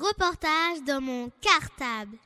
Reportage dans mon cartable.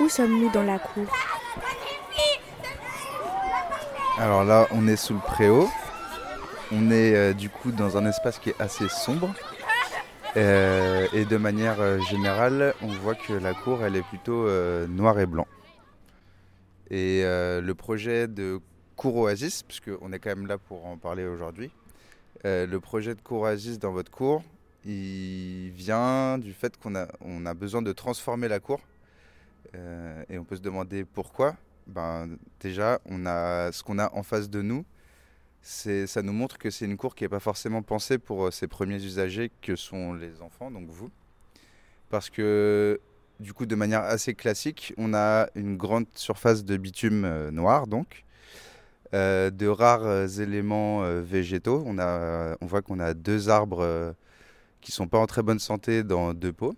Où sommes-nous dans la cour Alors on est sous le préau. On est euh, du coup dans un espace qui est assez sombre. Euh, et de manière euh, générale, on voit que la cour, elle est plutôt euh, noir et blanc. Et le projet de cour Oasis, puisqu'on est quand même là pour en parler aujourd'hui, le projet de cour Oasis dans votre cour, il vient du fait qu'on a, besoin de transformer la cour. Et on peut se demander pourquoi. Ben, déjà, on a, ce qu'on a en face de nous, ça nous montre que c'est une cour qui n'est pas forcément pensée pour euh, ses premiers usagers que sont les enfants, donc vous. Parce que, du coup, de manière assez classique, on a une grande surface de bitume euh, noir, donc, euh, de rares éléments végétaux. On, a, on voit qu'on a deux arbres qui sont pas en très bonne santé dans deux pots.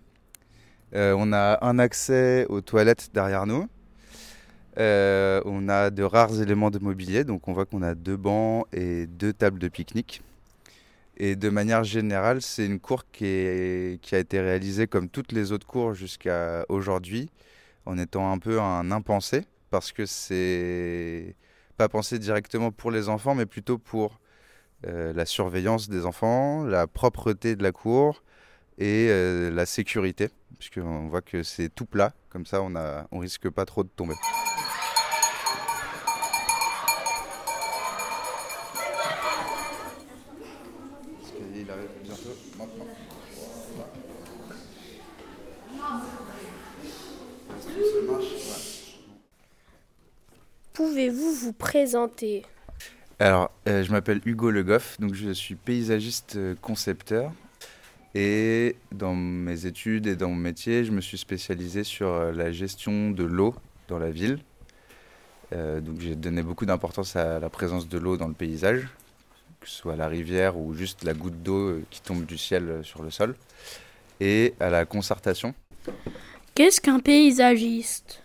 On a un accès aux toilettes derrière nous. Euh, on a de rares éléments de mobilier, donc on voit qu'on a deux bancs et deux tables de pique-nique. Et de manière générale, c'est une cour qui, a été réalisée comme toutes les autres cours jusqu'à aujourd'hui, en étant un peu un impensé, parce que c'est pas pensé directement pour les enfants, mais plutôt pour euh, la surveillance des enfants, la propreté de la cour et euh, la sécurité, puisqu'on voit que c'est tout plat, comme ça on risque pas trop de tomber. Il arrive bientôt maintenant. Est-ce que ça marche Ouais. Pouvez-vous vous présenter? Alors, euh, je m'appelle Hugo Le Goff, donc je suis paysagiste euh, concepteur. Et dans mes études et dans mon métier, je me suis spécialisé sur euh, la gestion de l'eau dans la ville. Euh, donc j'ai donné beaucoup d'importance à la présence de l'eau dans le paysage, que ce soit la rivière ou juste la goutte d'eau euh, qui tombe du ciel euh, sur le sol, et à la concertation. Qu'est-ce qu'un paysagiste?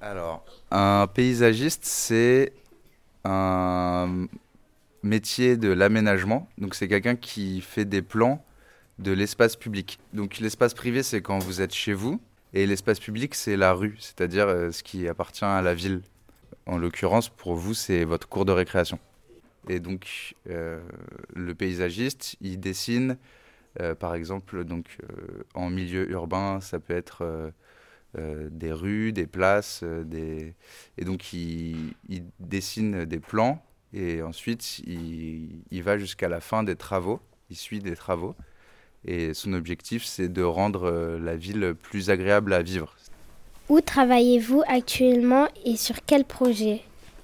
Alors, un paysagiste, c'est un métier de l'aménagement. Donc, c'est quelqu'un qui fait des plans de l'espace public. Donc, l'espace privé, c'est quand vous êtes chez vous. Et l'espace public, c'est la rue, c'est-à-dire euh, ce qui appartient à la ville. En l'occurrence, pour vous, c'est votre cours de récréation. Et donc, euh, le paysagiste, il dessine, euh, par exemple, donc, euh, en milieu urbain, ça peut être des rues, des places, et donc il, dessine des plans et ensuite il, il va jusqu'à la fin des travaux, il suit des travaux et son objectif c'est de rendre la ville plus agréable à vivre. Où travaillez-vous actuellement et sur quel projet?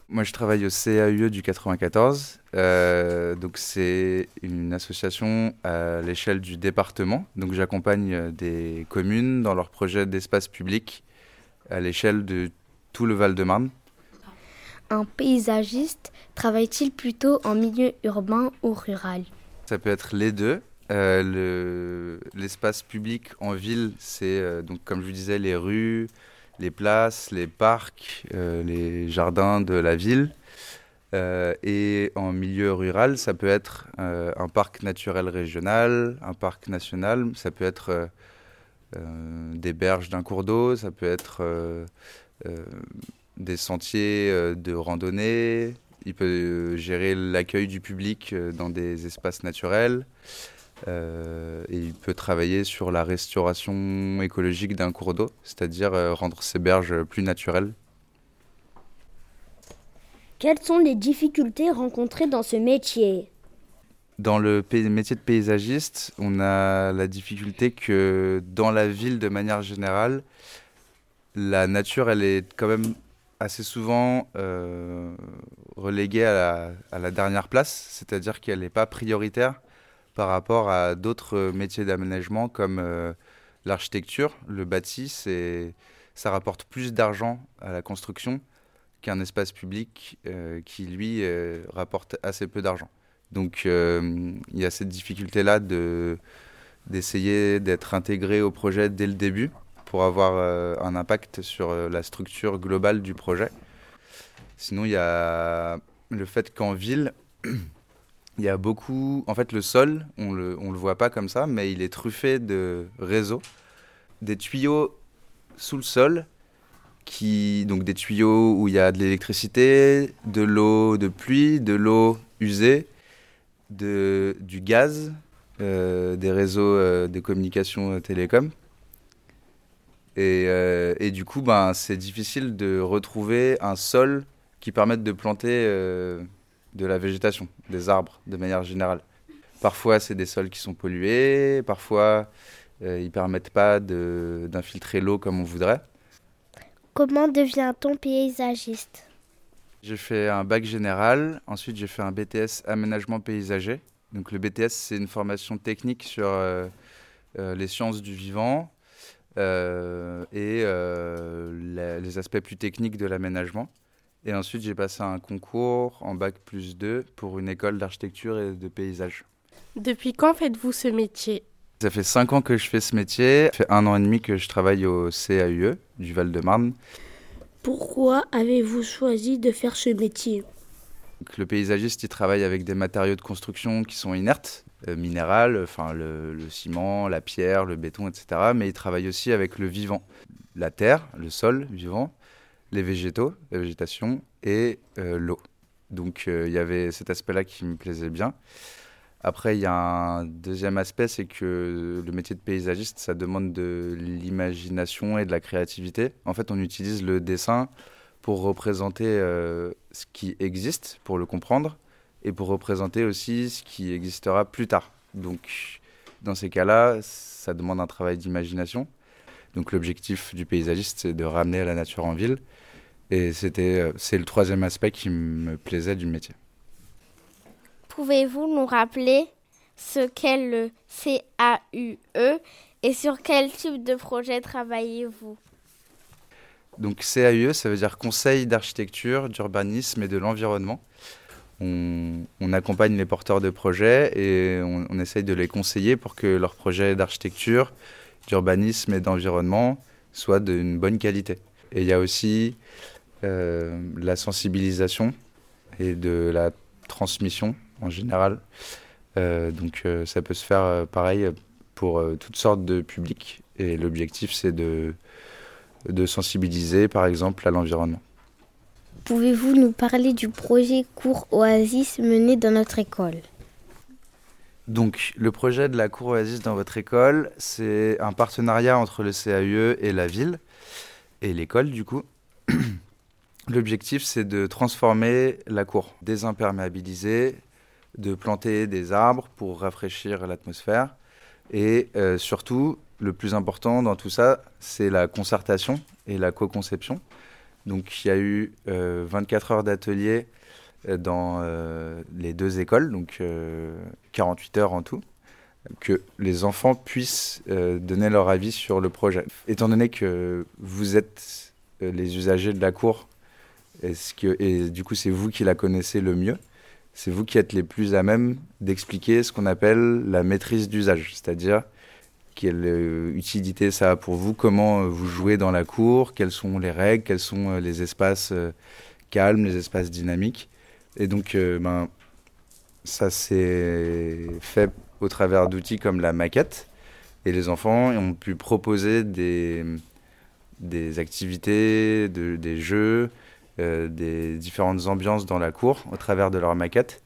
Moi je travaille au CAUE du 94, euh, donc c'est une association à l'échelle du département, donc j'accompagne euh, des communes dans leurs projets d'espace public à l'échelle de tout le Val-de-Marne. Un paysagiste travaille-t-il plutôt en milieu urbain ou rural? Ça peut être les deux. Euh, le- L'espace public en ville, c'est euh, donc comme je vous disais les rues, les places, les parcs, euh, les jardins de la ville. Euh, et en milieu rural, ça peut être euh, un parc naturel régional, un parc national, ça peut être des berges d'un cours d'eau, ça peut être des sentiers de randonnée. Il peut gérer l'accueil du public dans des espaces naturels. Euh, et il peut travailler sur la restauration écologique d'un cours d'eau, c'est-à-dire euh, rendre ces berges plus naturelles. Quelles sont les difficultés rencontrées dans ce métier? Dans le métier de paysagiste, on a la difficulté que dans la ville, de manière générale, la nature, elle est quand même assez souvent euh, reléguée à la, à la dernière place, c'est-à-dire qu'elle n'est pas prioritaire par rapport à d'autres métiers d'aménagement comme euh, l'architecture. Le bâti, ça rapporte plus d'argent à la construction qu'un espace public qui, lui, rapporte assez peu d'argent. Donc il y a cette difficulté-là de, d'essayer d'être intégré au projet dès le début pour avoir un impact sur la structure globale du projet. Sinon, il y a le fait qu'en ville, il y a beaucoup. En fait, le sol, on le, le voit pas comme ça, mais il est truffé de réseaux, des tuyaux sous le sol, qui donc des tuyaux où il y a de l'électricité, de l'eau de pluie, de l'eau usée, de, du gaz, euh, des réseaux euh, des communications euh, télécom. Et, et, du coup, ben, c'est difficile de retrouver un sol qui permette de planter de la végétation, des arbres de manière générale. Parfois, c'est des sols qui sont pollués, parfois, euh, ils ne permettent pas d'infiltrer l'eau comme on voudrait. Comment devient-on paysagiste? J'ai fait un bac général, ensuite j'ai fait un BTS aménagement paysager. Donc le BTS, c'est une formation technique sur euh, euh, les sciences du vivant et les aspects plus techniques de l'aménagement. Et ensuite, j'ai passé un concours en bac plus 2 pour une école d'architecture et de paysage. Depuis quand faites-vous ce métier? Ça fait 5 ans que je fais ce métier. Ça fait un an et demi que je travaille au CAUE du Val-de-Marne. Pourquoi avez-vous choisi de faire ce métier? Le paysagiste, il travaille avec des matériaux de construction qui sont inertes, euh, minérales, enfin le, le ciment, la pierre, le béton, etc. Mais il travaille aussi avec le vivant, la terre, le sol vivant les végétaux, la végétation et euh, l'eau. Donc euh, il y avait cet aspect-là qui me plaisait bien. Après, il y a un deuxième aspect, c'est que le métier de paysagiste, ça demande de l'imagination et de la créativité. En fait, on utilise le dessin pour représenter euh, ce qui existe, pour le comprendre, et pour représenter aussi ce qui existera plus tard. Donc, dans ces cas-là, ça demande un travail d'imagination. Donc l'objectif du paysagiste, c'est de ramener la nature en ville. Et c'était, euh, c'est le troisième aspect qui me plaisait du métier. Pouvez-vous nous rappeler ce qu'est le CAUE et sur quel type de projet travaillez-vous? Donc CAUE, ça veut dire Conseil d'architecture, d'urbanisme et de l'environnement. On, accompagne les porteurs de projets et on, on, essaye de les conseiller pour que leurs projets d'architecture, d'urbanisme et d'environnement soient d'une bonne qualité. Et il y a aussi euh, la sensibilisation et de la transmission en général. Euh, donc euh, ça peut se faire pareil pour toutes sortes de publics. Et l'objectif, c'est de, de sensibiliser, par exemple, à l'environnement. Pouvez-vous nous parler du projet Cours Oasis mené dans notre école? Donc, le projet de la cour Oasis dans votre école, c'est un partenariat entre le CAUE et la ville, et l'école du coup. L'objectif, c'est de transformer la cour, désimperméabiliser, de planter des arbres pour rafraîchir l'atmosphère, et euh, surtout, le plus important dans tout ça, c'est la concertation et la co-conception. Donc, il y a eu 24 euh, heures d'atelier dans euh, les deux écoles, donc 48 euh, heures en tout, que les enfants puissent euh, donner leur avis sur le projet. Étant donné que vous êtes les usagers de la cour, et du coup c'est vous qui la connaissez le mieux, c'est vous qui êtes les plus à même d'expliquer ce qu'on appelle la maîtrise d'usage, c'est-à-dire quelle utilité ça a pour vous, comment vous jouez dans la cour, quelles sont les règles, quels sont les espaces calmes, les espaces dynamiques. Et donc, euh, ben, ça s'est fait au travers d'outils comme la maquette. Et les enfants ont pu proposer des, activités, de, des jeux, euh, des différentes ambiances dans la cour au travers de leur maquette.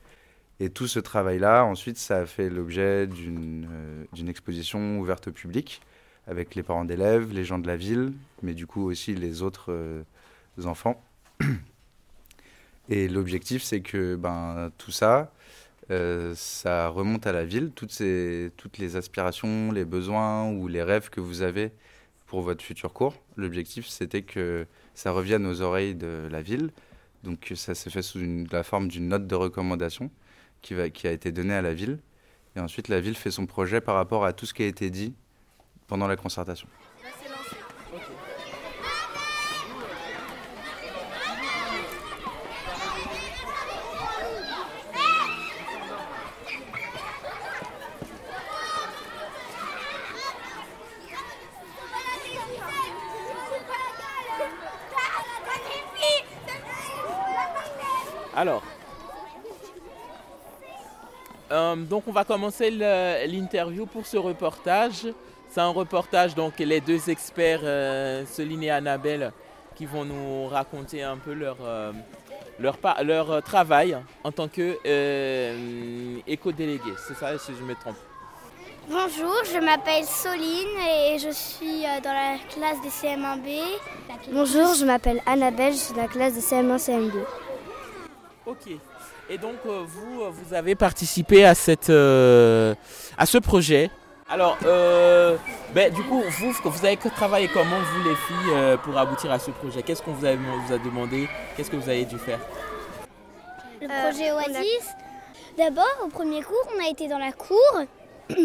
Et tout ce travail-là, ensuite, ça a fait l'objet d'une euh, exposition ouverte au public avec les parents d'élèves, les gens de la ville, mais du coup aussi les autres enfants. Et l'objectif, c'est que ben, tout ça, euh, ça remonte à la ville, toutes, ces, toutes les aspirations, les besoins ou les rêves que vous avez pour votre futur cours. L'objectif, c'était que ça revienne aux oreilles de la ville. Donc ça s'est fait sous la forme d'une note de recommandation qui, a été donnée à la ville. Et ensuite, la ville fait son projet par rapport à tout ce qui a été dit pendant la concertation. Alors, euh, donc on va commencer l'interview pour ce reportage. C'est un reportage, donc les deux experts, euh, Céline et Annabelle, qui vont nous raconter un peu leur, euh, leur, leur travail en tant qu'éco-délégué. C'est ça, si je me trompe. Bonjour, je m'appelle Soline et je suis dans la classe des CM1B. Bonjour, je m'appelle Annabelle, je suis dans la classe des CM1 CM2. Ok. Et donc euh, vous, euh, vous avez participé à, cette, euh, à ce projet. Alors, ben, du coup, vous, vous avez travaillé comment, vous les filles, pour aboutir à ce projet? Qu'est-ce qu'on vous, vous a demandé? Qu'est-ce que vous avez dû faire? Le projet Oasis. D'abord, au premier cours, on a été dans la cour.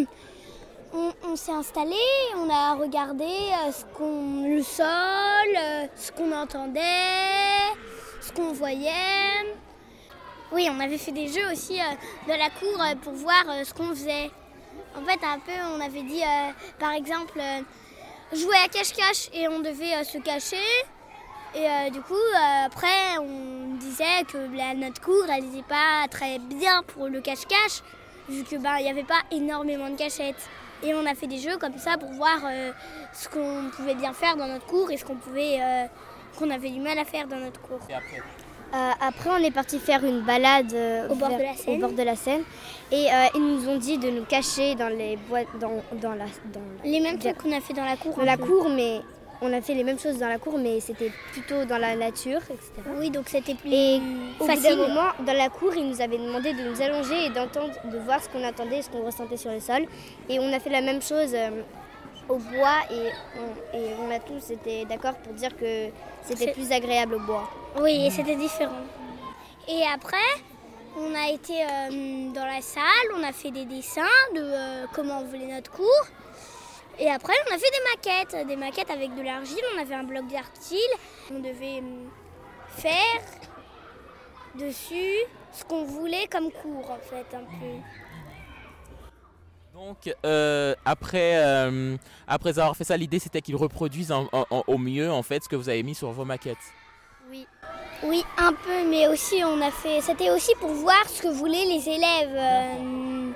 on, s'est installé, on a regardé ce qu'on, le sol, ce qu'on entendait, ce qu'on voyait. Oui, on avait fait des jeux aussi euh, dans la cour euh, pour voir euh, ce qu'on faisait. En fait, un peu, on avait dit, par exemple, jouer à cache-cache et on devait se cacher. Et du coup, après, on disait que notre cour, elle n'était pas très bien pour le cache-cache, vu que ben, n'y avait pas énormément de cachettes. Et on a fait des jeux comme ça pour voir ce qu'on pouvait bien faire dans notre cours et ce qu'on pouvait, qu'on avait du mal à faire dans notre cours. Euh, après, on est parti faire une balade euh, au, bord de la Seine. Et euh, ils nous ont dit de nous cacher dans les boîtes, dans, dans, la, dans les mêmes trucs qu'on a fait dans la cour. Dans la cour, mais on a fait les mêmes choses dans la cour, mais c'était plutôt dans la nature, etc. Oui, donc c'était plus et facile. Au moment, dans la cour, ils nous avaient demandé de nous allonger et d'entendre, de voir ce qu'on attendait, ce qu'on ressentait sur le sol. Et on a fait la même chose au bois et on, et on a tous été d'accord pour dire que c'était plus agréable au bois. Oui, c'était différent. Et après, on a été euh, dans la salle, on a fait des dessins de euh, comment on voulait notre cours. Et après, on a fait des maquettes, des maquettes avec de l'argile. On avait un bloc d'argile. On devait euh, faire dessus ce qu'on voulait comme cours, en fait, un peu. Donc, après, après avoir fait ça, l'idée c'était qu'ils reproduisent au mieux en fait ce que vous avez mis sur vos maquettes. Oui. Un peu, mais aussi on a fait. C'était aussi pour voir ce que voulaient les élèves. Euh,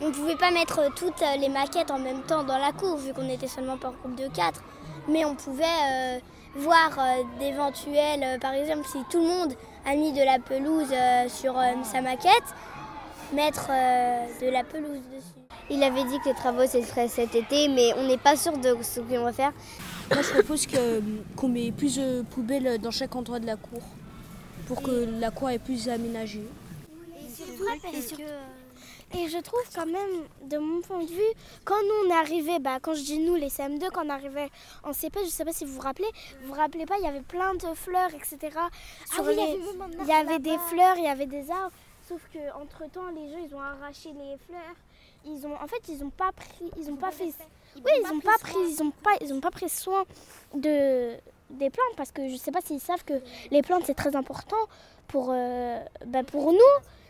on ne pouvait pas mettre toutes les maquettes en même temps dans la cour, vu qu'on était seulement par groupe de quatre. Mais on pouvait euh, voir euh, d'éventuels. par exemple, si tout le monde a mis de la pelouse sur sa maquette, mettre de la pelouse dessus. Il avait dit que les travaux se feraient cet été, mais on n'est pas sûr de ce qu'on va faire. Moi, je propose qu'on met plus de poubelles dans chaque endroit de la cour pour que la cour est plus aménagée. Et je trouve quand même, de mon point de vue, quand nous on est arrivés, bah, quand je dis nous, les CM2, quand on arrivait en CP, je ne sais pas si vous vous rappelez, vous vous rappelez pas, il y avait plein de fleurs, etc. Ah oui, il y avait, des fleurs, il y avait des arbres, sauf qu'entre temps, les gens, ils ont arraché les fleurs. Ils ont, en fait, ils n'ont pas pris, ils ont pas fait, oui, ils n'ont pas pris, ils ont pas, ils ont pas pris soin de des plantes parce que je ne sais pas s'ils savent que les plantes c'est très important pour, euh, bah, pour nous.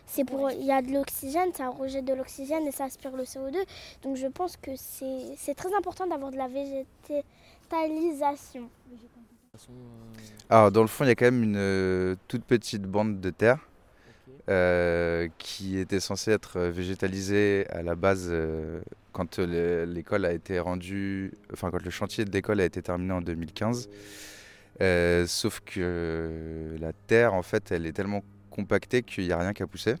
C'est pour, il y a de l'oxygène, ça rejette de l'oxygène et ça aspire le CO2. Donc je pense que c'est très important d'avoir de la végétalisation. Alors dans le fond, il y a quand même une euh, toute petite bande de terre euh, qui était censée être végétalisée à la base quand euh, l'école a été rendue, enfin quand le chantier de l'école a été terminé en 2015. Euh, sauf que la terre, en fait, elle est tellement compactée qu'il n'y a rien qu'à pousser.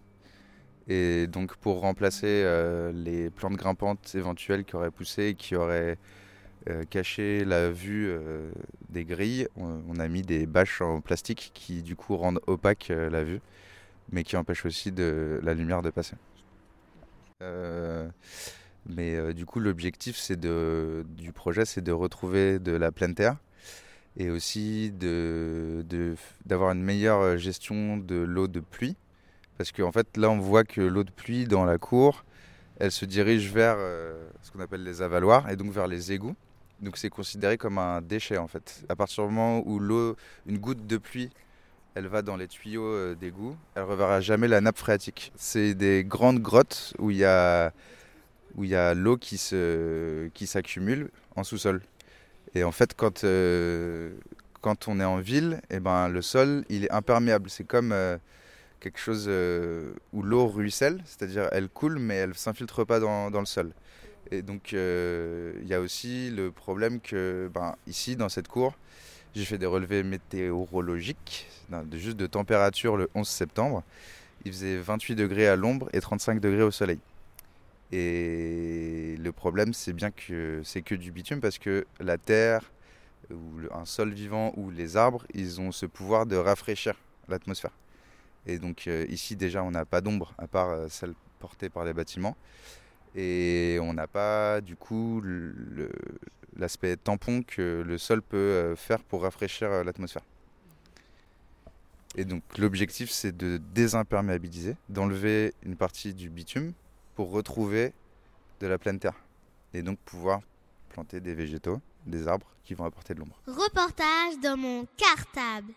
Et donc pour remplacer les plantes grimpantes éventuelles qui auraient poussé et qui auraient caché la vue des grilles, on, a mis des bâches en plastique qui du coup rendent opaque la vue, mais qui empêchent aussi de, la lumière de passer. Mais euh, du coup, l'objectif du projet, c'est de retrouver de la pleine terre et aussi de, d'avoir une meilleure gestion de l'eau de pluie. Parce qu'en fait, là, on voit que l'eau de pluie dans la cour, elle se dirige vers euh, ce qu'on appelle les avaloirs et donc vers les égouts. Donc c'est considéré comme un déchet en fait. À partir du moment où l'eau, une goutte de pluie, elle va dans les tuyaux euh, d'égout, elle ne reverra jamais la nappe phréatique. C'est des grandes grottes où il y a où il y a l'eau qui se qui s'accumule en sous-sol. Et en fait, quand euh, quand on est en ville, et eh ben le sol il est imperméable. C'est comme euh, quelque chose où l'eau ruisselle, c'est-à-dire elle coule mais elle s'infiltre pas dans, dans le sol. Et donc il y a aussi le problème que ben, ici dans cette cour, j'ai fait des relevés météorologiques, de, juste de température le 11 septembre. Il faisait 28 degrés à l'ombre et 35 degrés au soleil. Et le problème, c'est bien que c'est que du bitume parce que la terre, un sol vivant ou les arbres, ils ont ce pouvoir de rafraîchir l'atmosphère. Et donc euh, ici déjà, on n'a pas d'ombre à part euh, celle portée par les bâtiments. Et on n'a pas du coup l'aspect tampon que le sol peut euh, faire pour rafraîchir euh, l'atmosphère. Et donc l'objectif c'est de désimperméabiliser, d'enlever une partie du bitume pour retrouver de la pleine terre. Et donc pouvoir planter des végétaux, des arbres qui vont apporter de l'ombre. Reportage dans mon cartable.